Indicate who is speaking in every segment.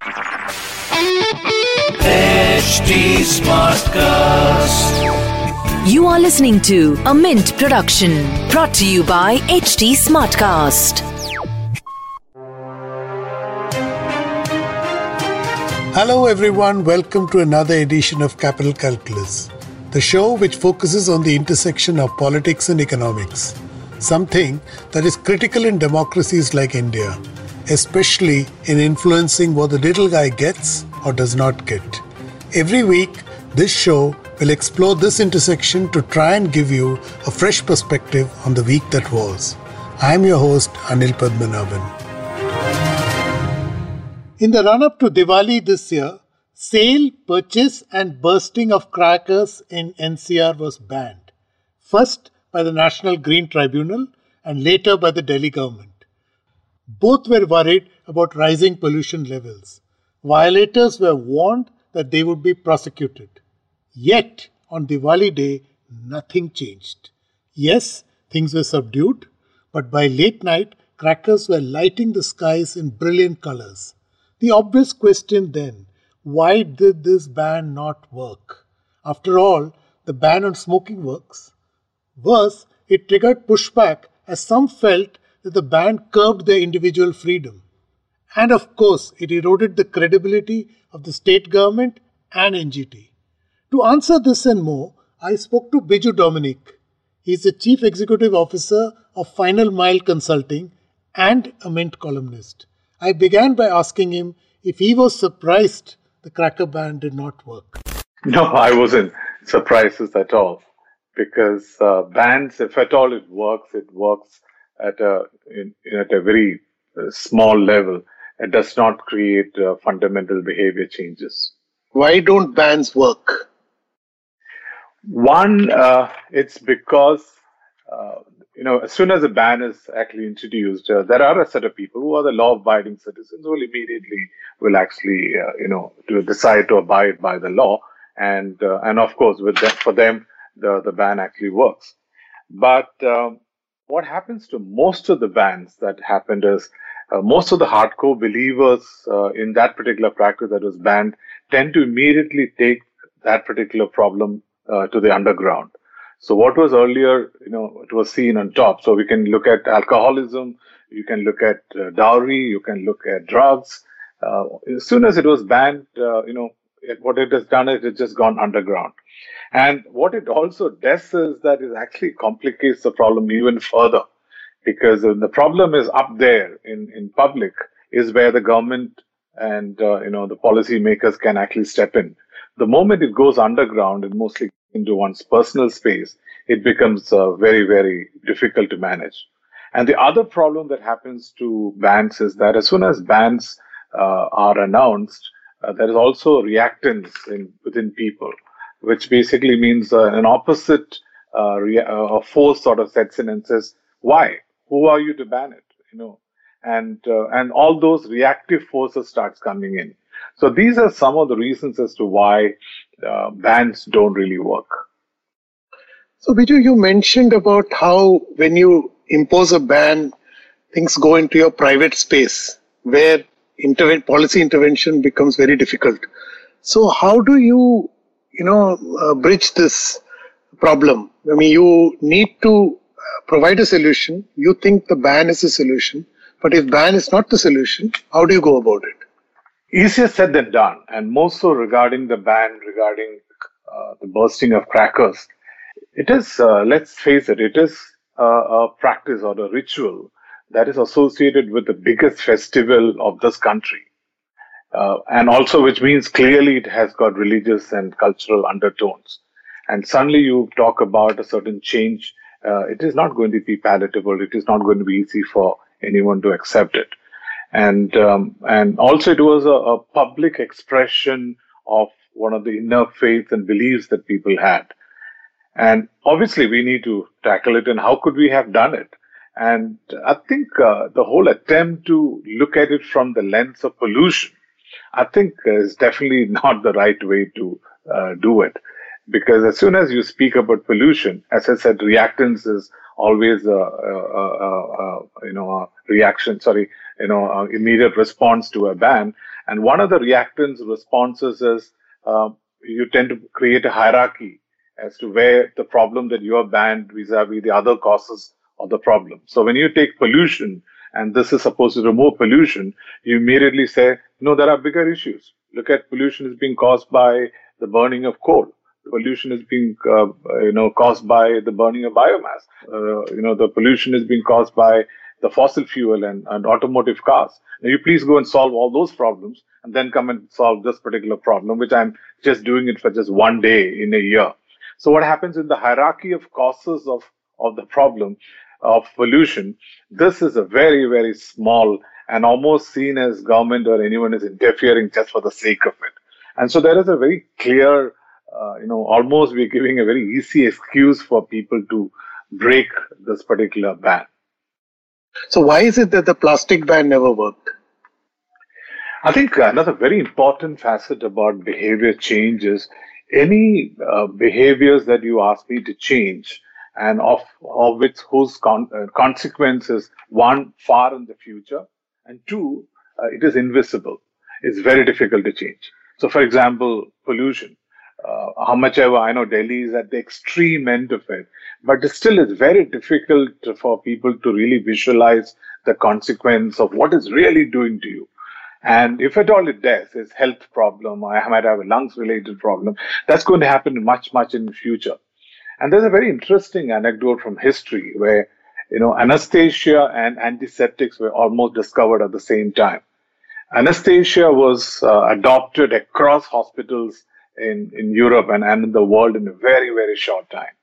Speaker 1: HT Smartcast.
Speaker 2: You are listening to a Mint production brought to you by HT Smartcast.
Speaker 3: Hello, everyone. Welcome to another edition of Capital Calculus, the show which focuses on the intersection of politics and economics, something that is critical in democracies like India, especially in influencing what the little guy gets or does not get. Every week, this show will explore this intersection to try and give you a fresh perspective on the week that was. I am your host, Anil Padmanabhan. In the run up to Diwali this year, sale, purchase, and bursting of crackers in NCR was banned. First by the National Green Tribunal and later by the Delhi government. Both were worried about rising pollution levels. Violators were warned that they would be prosecuted. Yet, on Diwali day, nothing changed. Yes, things were subdued, but by late night, crackers were lighting the skies in brilliant colors. The obvious question then why did this ban not work? After all, the ban on smoking works. Worse, it triggered pushback as some felt that the ban curbed their individual freedom. And of course, it eroded the credibility of the state government and NGT. To answer this and more, I spoke to Biju Dominic. He is the Chief Executive Officer of Final Mile Consulting and a Mint columnist. I began by asking him if he was surprised the cracker ban did not work.
Speaker 4: No, I wasn't surprised at all because uh, bans, if at all it works, it works at a in, at a very uh, small level. It does not create uh, fundamental behavior changes.
Speaker 3: Why don't bans work?
Speaker 4: One, uh, it's because uh, you know, as soon as a ban is actually introduced, uh, there are a set of people who are the law-abiding citizens who will immediately will actually, uh, you know, to decide to abide by the law, and uh, and of course, with them, for them, the the ban actually works. But um, what happens to most of the bans that happened is uh, most of the hardcore believers uh, in that particular practice that was banned tend to immediately take that particular problem uh, to the underground. So what was earlier, you know, it was seen on top. So we can look at alcoholism, you can look at uh, dowry, you can look at drugs. Uh, as soon as it was banned, uh, you know, what it has done is it's just gone underground. And what it also does is that it actually complicates the problem even further because the problem is up there in, in public is where the government and, uh, you know, the policymakers can actually step in. The moment it goes underground and mostly into one's personal space, it becomes uh, very, very difficult to manage. And the other problem that happens to bans is that as soon as bans uh, are announced, uh, there is also reactance in, within people, which basically means uh, an opposite uh, rea- uh, force sort of sets in and says, "Why? Who are you to ban it?" You know, and and all those reactive forces starts coming in. So these are some of the reasons as to why uh, bans don't really work.
Speaker 3: So, Biju, you mentioned about how when you impose a ban, things go into your private space where policy intervention becomes very difficult. So, how do you, you know, uh, bridge this problem? I mean, you need to uh, provide a solution. You think the ban is a solution, but if ban is not the solution, how do you go about it?
Speaker 4: easier said than done, and more so regarding the ban, regarding uh, the bursting of crackers. It is, uh, let's face it, it is a practice or a ritual that is associated with the biggest festival of this country. Uh, and also, which means clearly it has got religious and cultural undertones. And suddenly you talk about a certain change, uh, it is not going to be palatable. It is not going to be easy for anyone to accept it. and um, and also it was a, a public expression of one of the inner faith and beliefs that people had. And obviously, we need to tackle it. And how could we have done it? And I think uh, the whole attempt to look at it from the lens of pollution, I think is definitely not the right way to uh, do it. Because as soon as you speak about pollution, as I said, reactance is always a, a, a, a you know a reaction. Sorry, you know, immediate response to a ban. And one of the reactance responses is uh, you tend to create a hierarchy as to where the problem that you are banned vis-a-vis the other causes the problem. So when you take pollution, and this is supposed to remove pollution, you immediately say, no, there are bigger issues. Look at pollution is being caused by the burning of coal. Pollution is being, uh, you know, caused by the burning of biomass. Uh, you know, the pollution is being caused by the fossil fuel and, and automotive cars. Now, you please go and solve all those problems and then come and solve this particular problem, which I'm just doing it for just one day in a year. So what happens in the hierarchy of causes of, of the problem of pollution, this is a very, very small and almost seen as government or anyone is interfering just for the sake of it. And so there is a very clear, uh, you know, almost we're giving a very easy excuse for people to break this particular ban.
Speaker 3: So why is it that the plastic ban never worked?
Speaker 4: I think another very important facet about behavior change is any uh, behaviors that you ask me to change and of, of which whose con- uh, consequences one far in the future and two uh, it is invisible it's very difficult to change so for example pollution uh, how much ever I know Delhi is at the extreme end of it, but it still it's very difficult for people to really visualize the consequence of what it's really doing to you. And if at all it does, it's health problem, I might have a lungs related problem, that's going to happen much, much in the future. And there's a very interesting anecdote from history where, you know, anesthesia and antiseptics were almost discovered at the same time. Anesthesia was uh, adopted across hospitals in, in Europe and, and in the world in a very, very short time.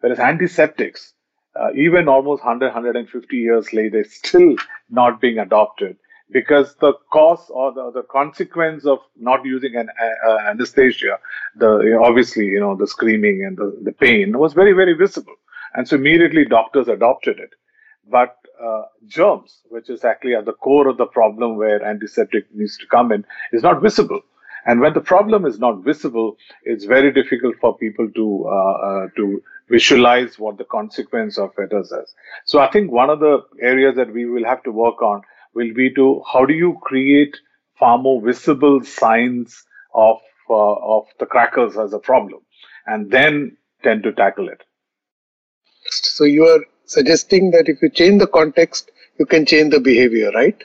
Speaker 4: Whereas antiseptics, uh, even almost 100, 150 years later, still not being adopted because the cause or the, the consequence of not using an uh, anesthesia, the obviously you know the screaming and the, the pain was very very visible, and so immediately doctors adopted it. But uh, germs, which is actually at the core of the problem where antiseptic needs to come in, is not visible. And when the problem is not visible, it's very difficult for people to uh, uh, to visualize what the consequence of it is. So I think one of the areas that we will have to work on will be to how do you create far more visible signs of uh, of the crackers as a problem, and then tend to tackle it.
Speaker 3: So you are suggesting that if you change the context, you can change the behavior, right?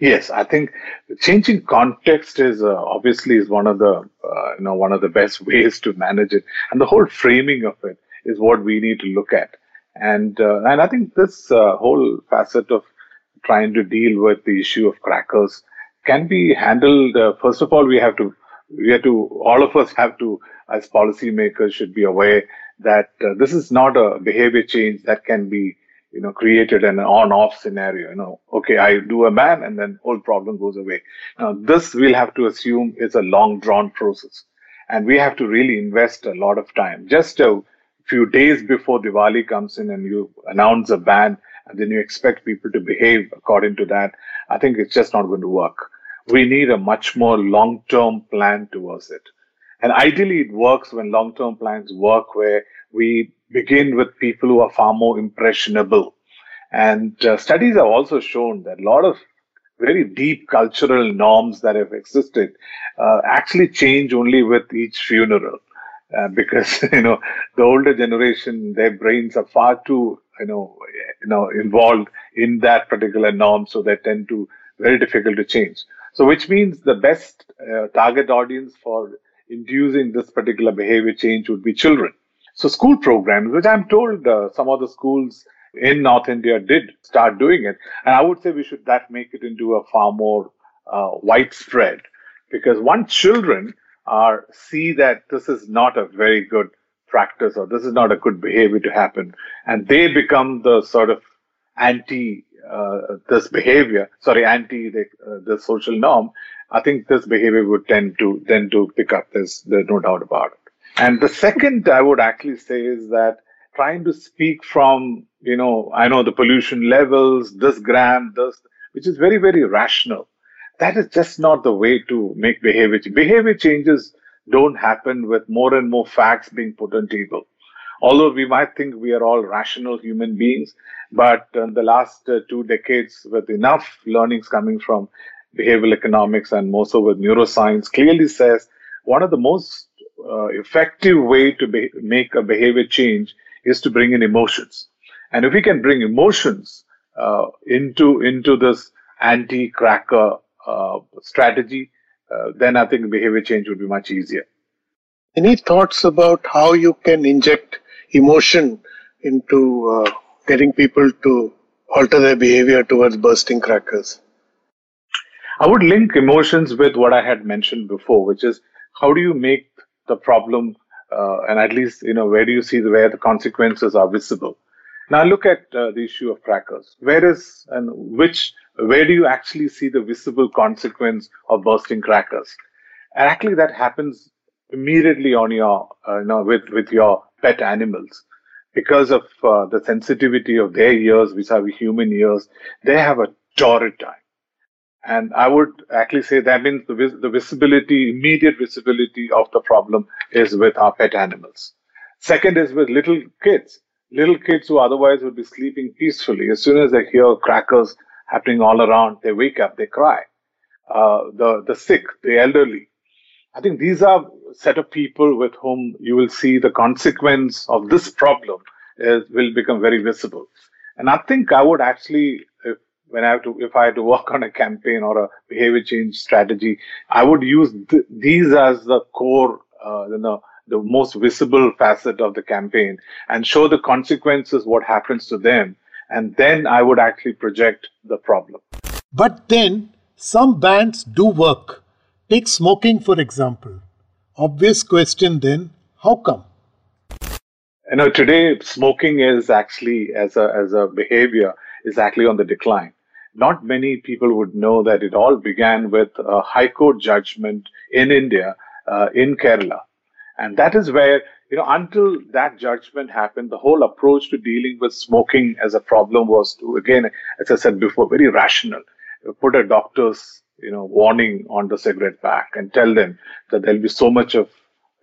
Speaker 4: Yes, I think changing context is uh, obviously is one of the uh, you know one of the best ways to manage it, and the whole framing of it is what we need to look at. And uh, and I think this uh, whole facet of trying to deal with the issue of crackers can be handled. Uh, first of all, we have to we have to all of us have to as policymakers should be aware that uh, this is not a behavior change that can be you know, created in an on-off scenario. You know, okay, I do a ban and then whole problem goes away. Now, this we'll have to assume is a long drawn process. And we have to really invest a lot of time. Just a few days before Diwali comes in and you announce a ban and then you expect people to behave according to that, I think it's just not going to work. We need a much more long-term plan towards it. And ideally, it works when long-term plans work where we begin with people who are far more impressionable. And uh, studies have also shown that a lot of very deep cultural norms that have existed uh, actually change only with each funeral. Uh, because you know the older generation, their brains are far too you know you know involved in that particular norm, so they tend to very difficult to change. So, which means the best uh, target audience for inducing this particular behavior change would be children. So school programs, which I'm told uh, some of the schools in North India did start doing it, and I would say we should that make it into a far more uh, widespread, because once children are see that this is not a very good practice or this is not a good behavior to happen, and they become the sort of anti uh, this behavior, sorry, anti the, uh, the social norm, I think this behavior would tend to tend to pick up. There's there's no doubt about it. And the second I would actually say is that trying to speak from you know I know the pollution levels, this gram, this, which is very very rational. That is just not the way to make behavior. Behavior changes don't happen with more and more facts being put on table although we might think we are all rational human beings, but in the last uh, two decades, with enough learnings coming from behavioral economics and more so with neuroscience, clearly says one of the most uh, effective way to be- make a behavior change is to bring in emotions. And if we can bring emotions uh, into into this anti-cracker uh, strategy, uh, then I think behavior change would be much easier.
Speaker 3: Any thoughts about how you can inject emotion into uh, getting people to alter their behavior towards bursting crackers?
Speaker 4: I would link emotions with what I had mentioned before, which is how do you make the problem, uh, and at least you know where do you see the, where the consequences are visible. Now look at uh, the issue of crackers. Where is and which where do you actually see the visible consequence of bursting crackers? And actually, that happens immediately on your uh, you know with with your pet animals because of uh, the sensitivity of their ears vis-a-vis human ears they have a torrid time and i would actually say that means the, vis- the visibility immediate visibility of the problem is with our pet animals second is with little kids little kids who otherwise would be sleeping peacefully as soon as they hear crackers happening all around they wake up they cry uh, the the sick the elderly I think these are set of people with whom you will see the consequence of this problem is, will become very visible. And I think I would actually, if, when I have to, if I had to work on a campaign or a behavior change strategy, I would use th- these as the core, uh, you know, the most visible facet of the campaign and show the consequences, what happens to them. And then I would actually project the problem.
Speaker 3: But then some bans do work. Take smoking, for example. Obvious question then how come?
Speaker 4: You know, today smoking is actually, as a, as a behavior, is actually on the decline. Not many people would know that it all began with a High Court judgment in India, uh, in Kerala. And that is where, you know, until that judgment happened, the whole approach to dealing with smoking as a problem was to, again, as I said before, very rational. Put a doctor's, you know, warning on the cigarette pack and tell them that there'll be so much of,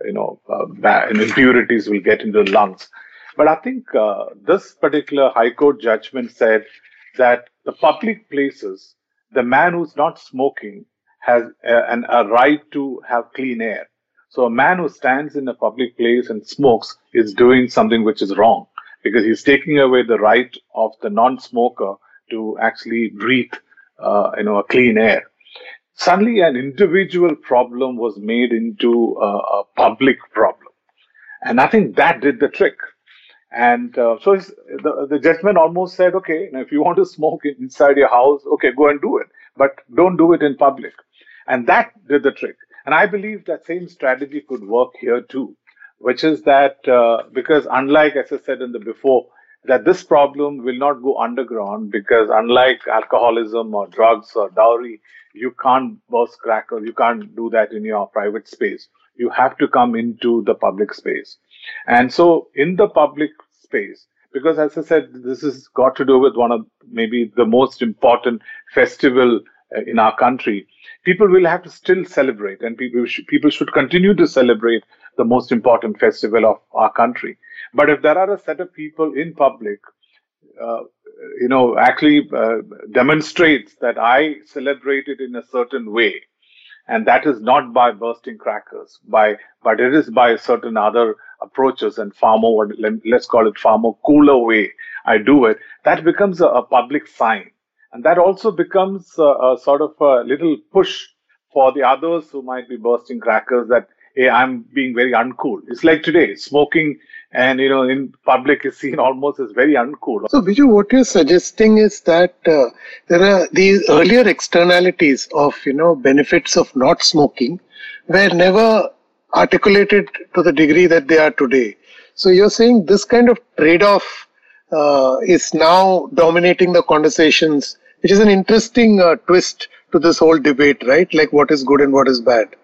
Speaker 4: you know, uh, impurities will get into the lungs. But I think uh, this particular High Court judgment said that the public places, the man who's not smoking has a, an, a right to have clean air. So a man who stands in a public place and smokes is doing something which is wrong because he's taking away the right of the non-smoker to actually breathe, uh, you know, a clean air. Suddenly, an individual problem was made into a, a public problem, and I think that did the trick. And uh, so the, the judgment almost said, okay, if you want to smoke inside your house, okay, go and do it, but don't do it in public. And that did the trick. And I believe that same strategy could work here too, which is that uh, because unlike, as I said in the before, that this problem will not go underground because unlike alcoholism or drugs or dowry, you can't burst crackers, you can't do that in your private space. You have to come into the public space. And so in the public space, because as I said, this has got to do with one of maybe the most important festival in our country, people will have to still celebrate and people should, people should continue to celebrate the most important festival of our country. But if there are a set of people in public, uh, you know, actually uh, demonstrates that I celebrate it in a certain way, and that is not by bursting crackers, by but it is by certain other approaches and far more let's call it far more cooler way I do it. That becomes a, a public sign, and that also becomes a, a sort of a little push for the others who might be bursting crackers that hey, I'm being very uncool. It's like today, smoking and you know in public is seen almost as very uncool.
Speaker 3: So, Biju, what you're suggesting is that uh, there are these earlier externalities of you know benefits of not smoking were never articulated to the degree that they are today. So, you're saying this kind of trade-off uh, is now dominating the conversations, which is an interesting uh, twist to this whole debate, right? Like what is good and what is bad.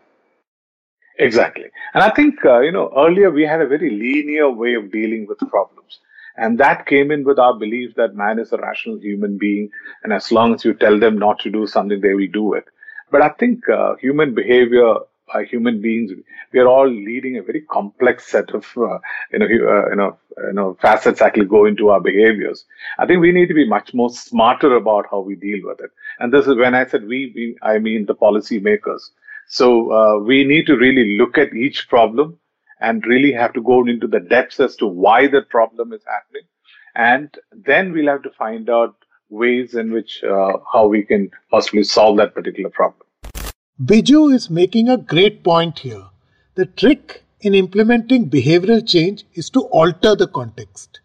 Speaker 4: Exactly. And I think, uh, you know, earlier we had a very linear way of dealing with problems. And that came in with our belief that man is a rational human being. And as long as you tell them not to do something, they will do it. But I think uh, human behavior uh, human beings, we are all leading a very complex set of uh, you know uh, you know you know facets actually go into our behaviors. I think we need to be much more smarter about how we deal with it. And this is when I said we, we I mean the policy makers. So uh, we need to really look at each problem and really have to go into the depths as to why the problem is happening, and then we'll have to find out ways in which uh, how we can possibly solve that particular problem.
Speaker 3: Biju is making a great point here. The trick in implementing behavioral change is to alter the context.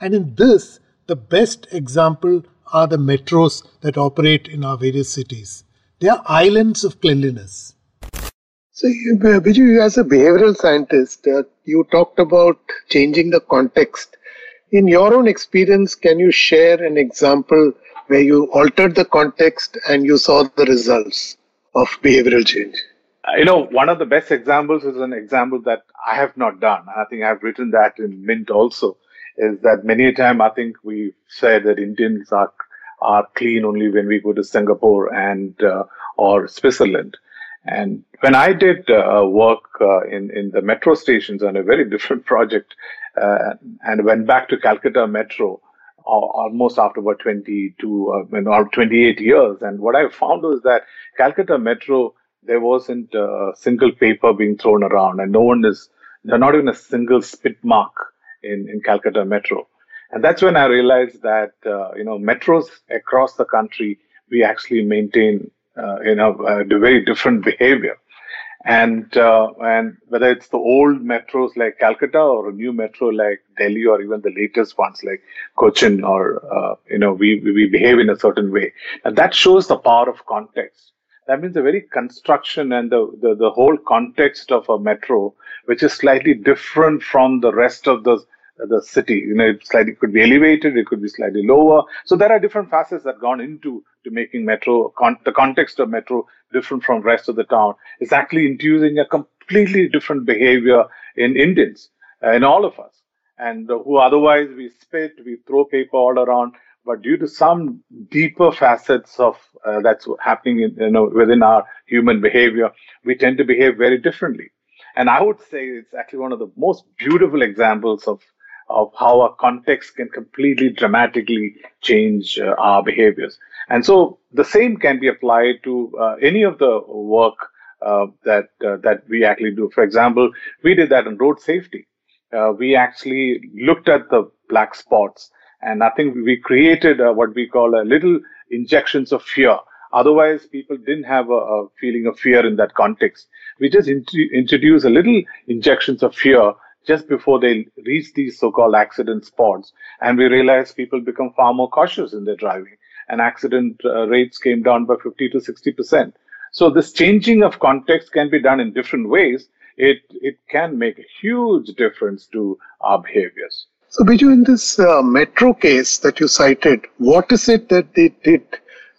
Speaker 3: And in this, the best example are the metros that operate in our various cities. They are islands of cleanliness. So, Biju, as a behavioral scientist, uh, you talked about changing the context. In your own experience, can you share an example where you altered the context and you saw the results? Of behavioral change?
Speaker 4: Uh, you know, one of the best examples is an example that I have not done. I think I've written that in Mint also. Is that many a time I think we said that Indians are are clean only when we go to Singapore and uh, or Switzerland. And when I did uh, work uh, in in the metro stations on a very different project, uh, and went back to Calcutta Metro, almost after about 22 uh, or 28 years. And what I found was that Calcutta Metro, there wasn't a single paper being thrown around, and no one is, there's not even a single spit mark in, in Calcutta Metro. And that's when I realized that, uh, you know, metros across the country, we actually maintain, uh, you know, uh, very different behavior and uh, and whether it's the old metros like Calcutta or a new metro like Delhi or even the latest ones like Cochin or uh, you know we we behave in a certain way and that shows the power of context that means the very construction and the, the the whole context of a metro which is slightly different from the rest of the the city. You know, it slightly could be elevated, it could be slightly lower. So there are different facets that gone into to making metro con- the context of metro different from rest of the town. It's actually inducing a completely different behavior in Indians, uh, in all of us, and uh, who otherwise we spit, we throw paper all around. But due to some deeper facets of uh, that's happening in, you know, within our human behavior, we tend to behave very differently. And I would say it's actually one of the most beautiful examples of of how a context can completely dramatically change uh, our behaviors. And so the same can be applied to uh, any of the work uh, that uh, that we actually do. For example, we did that in road safety. Uh, we actually looked at the black spots, and I think we created uh, what we call a little injections of fear. Otherwise, people didn't have a, a feeling of fear in that context. We just int- introduce a little injections of fear just before they reach these so-called accident spots. And we realized people become far more cautious in their driving and accident uh, rates came down by 50 to 60%. So this changing of context can be done in different ways. It, it can make a huge difference to our behaviors.
Speaker 3: So Biju, in this uh, metro case that you cited, what is it that they did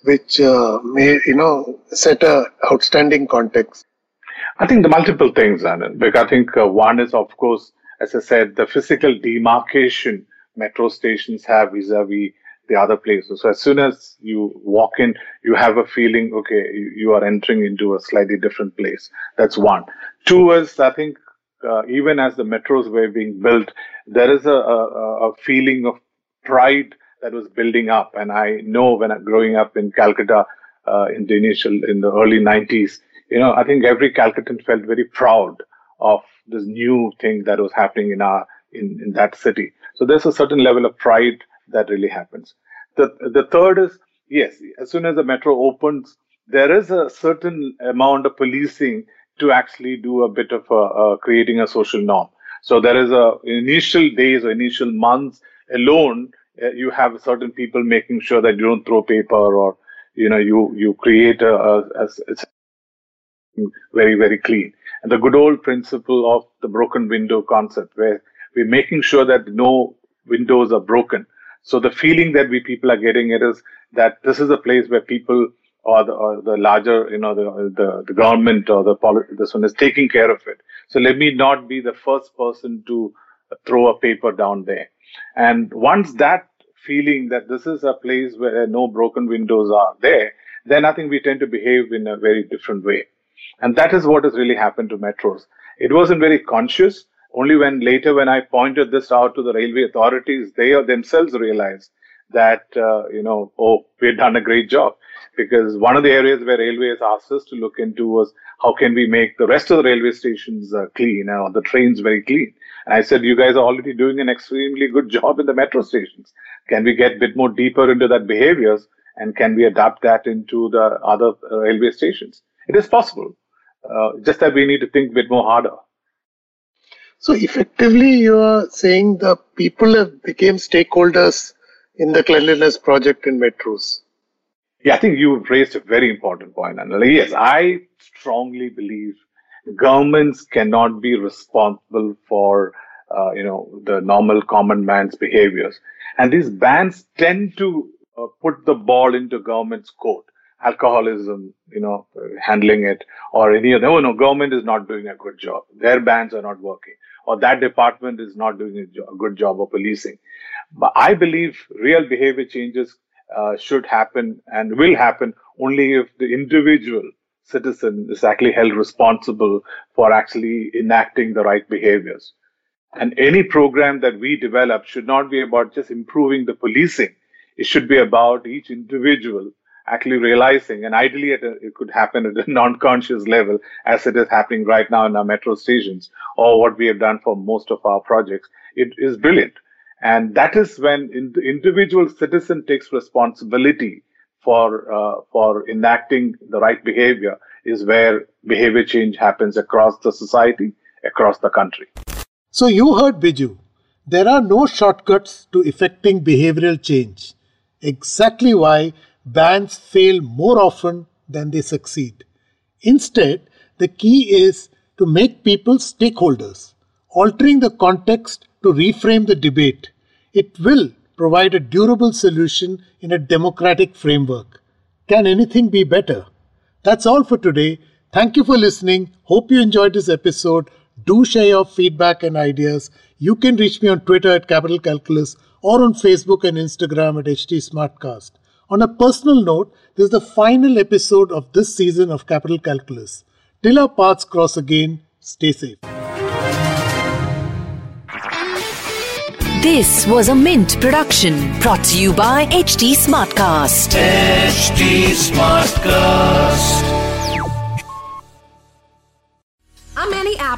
Speaker 3: which uh, may, you know, set a outstanding context?
Speaker 4: I think the multiple things, Anand. Because I think uh, one is, of course, as I said, the physical demarcation metro stations have vis-a-vis the other places. So as soon as you walk in, you have a feeling, okay, you are entering into a slightly different place. That's one. Two is, I think, uh, even as the metros were being built, there is a, a, a feeling of pride that was building up. And I know when I'm growing up in Calcutta uh, in the initial, in the early 90s, you know, I think every Calcuttan felt very proud of this new thing that was happening in our in, in that city. So there's a certain level of pride that really happens. The the third is yes, as soon as the metro opens, there is a certain amount of policing to actually do a bit of a, a creating a social norm. So there is a initial days or initial months alone, uh, you have certain people making sure that you don't throw paper or you know you you create a, a, a very, very clean. And the good old principle of the broken window concept, where we're making sure that no windows are broken. So the feeling that we people are getting it is that this is a place where people or the, or the larger, you know, the, the, the government or the policy, this one is taking care of it. So let me not be the first person to throw a paper down there. And once that feeling that this is a place where no broken windows are there, then I think we tend to behave in a very different way. And that is what has really happened to metros. It wasn't very conscious. Only when later, when I pointed this out to the railway authorities, they themselves realized that, uh, you know, oh, we've done a great job. Because one of the areas where railways asked us to look into was how can we make the rest of the railway stations uh, clean or the trains very clean. And I said, you guys are already doing an extremely good job in the metro stations. Can we get a bit more deeper into that behaviors and can we adapt that into the other uh, railway stations? It is possible. Uh, just that we need to think a bit more harder.
Speaker 3: So effectively, you are saying the people have became stakeholders in the cleanliness project in metros.
Speaker 4: Yeah, I think you've raised a very important point, and yes, I strongly believe governments cannot be responsible for uh, you know the normal common man's behaviors, and these bans tend to uh, put the ball into government's court alcoholism, you know, handling it, or any other. No, no, government is not doing a good job. Their bans are not working, or that department is not doing a, jo- a good job of policing. But I believe real behavior changes uh, should happen and will happen only if the individual citizen is actually held responsible for actually enacting the right behaviors. And any program that we develop should not be about just improving the policing. It should be about each individual actually realizing, and ideally a, it could happen at a non-conscious level, as it is happening right now in our metro stations, or what we have done for most of our projects. It is brilliant, and that is when in, the individual citizen takes responsibility for uh, for enacting the right behavior. Is where behavior change happens across the society, across the country.
Speaker 3: So you heard Biju. There are no shortcuts to effecting behavioral change. Exactly why bans fail more often than they succeed. Instead, the key is to make people stakeholders, altering the context to reframe the debate. It will provide a durable solution in a democratic framework. Can anything be better? That's all for today. Thank you for listening. Hope you enjoyed this episode. Do share your feedback and ideas. You can reach me on Twitter at Capital Calculus or on Facebook and Instagram at HT Smartcast. On a personal note, this is the final episode of this season of Capital Calculus. Till our paths cross again, stay safe.
Speaker 2: This was a Mint production brought to you by HT Smartcast.
Speaker 1: HT Smartcast.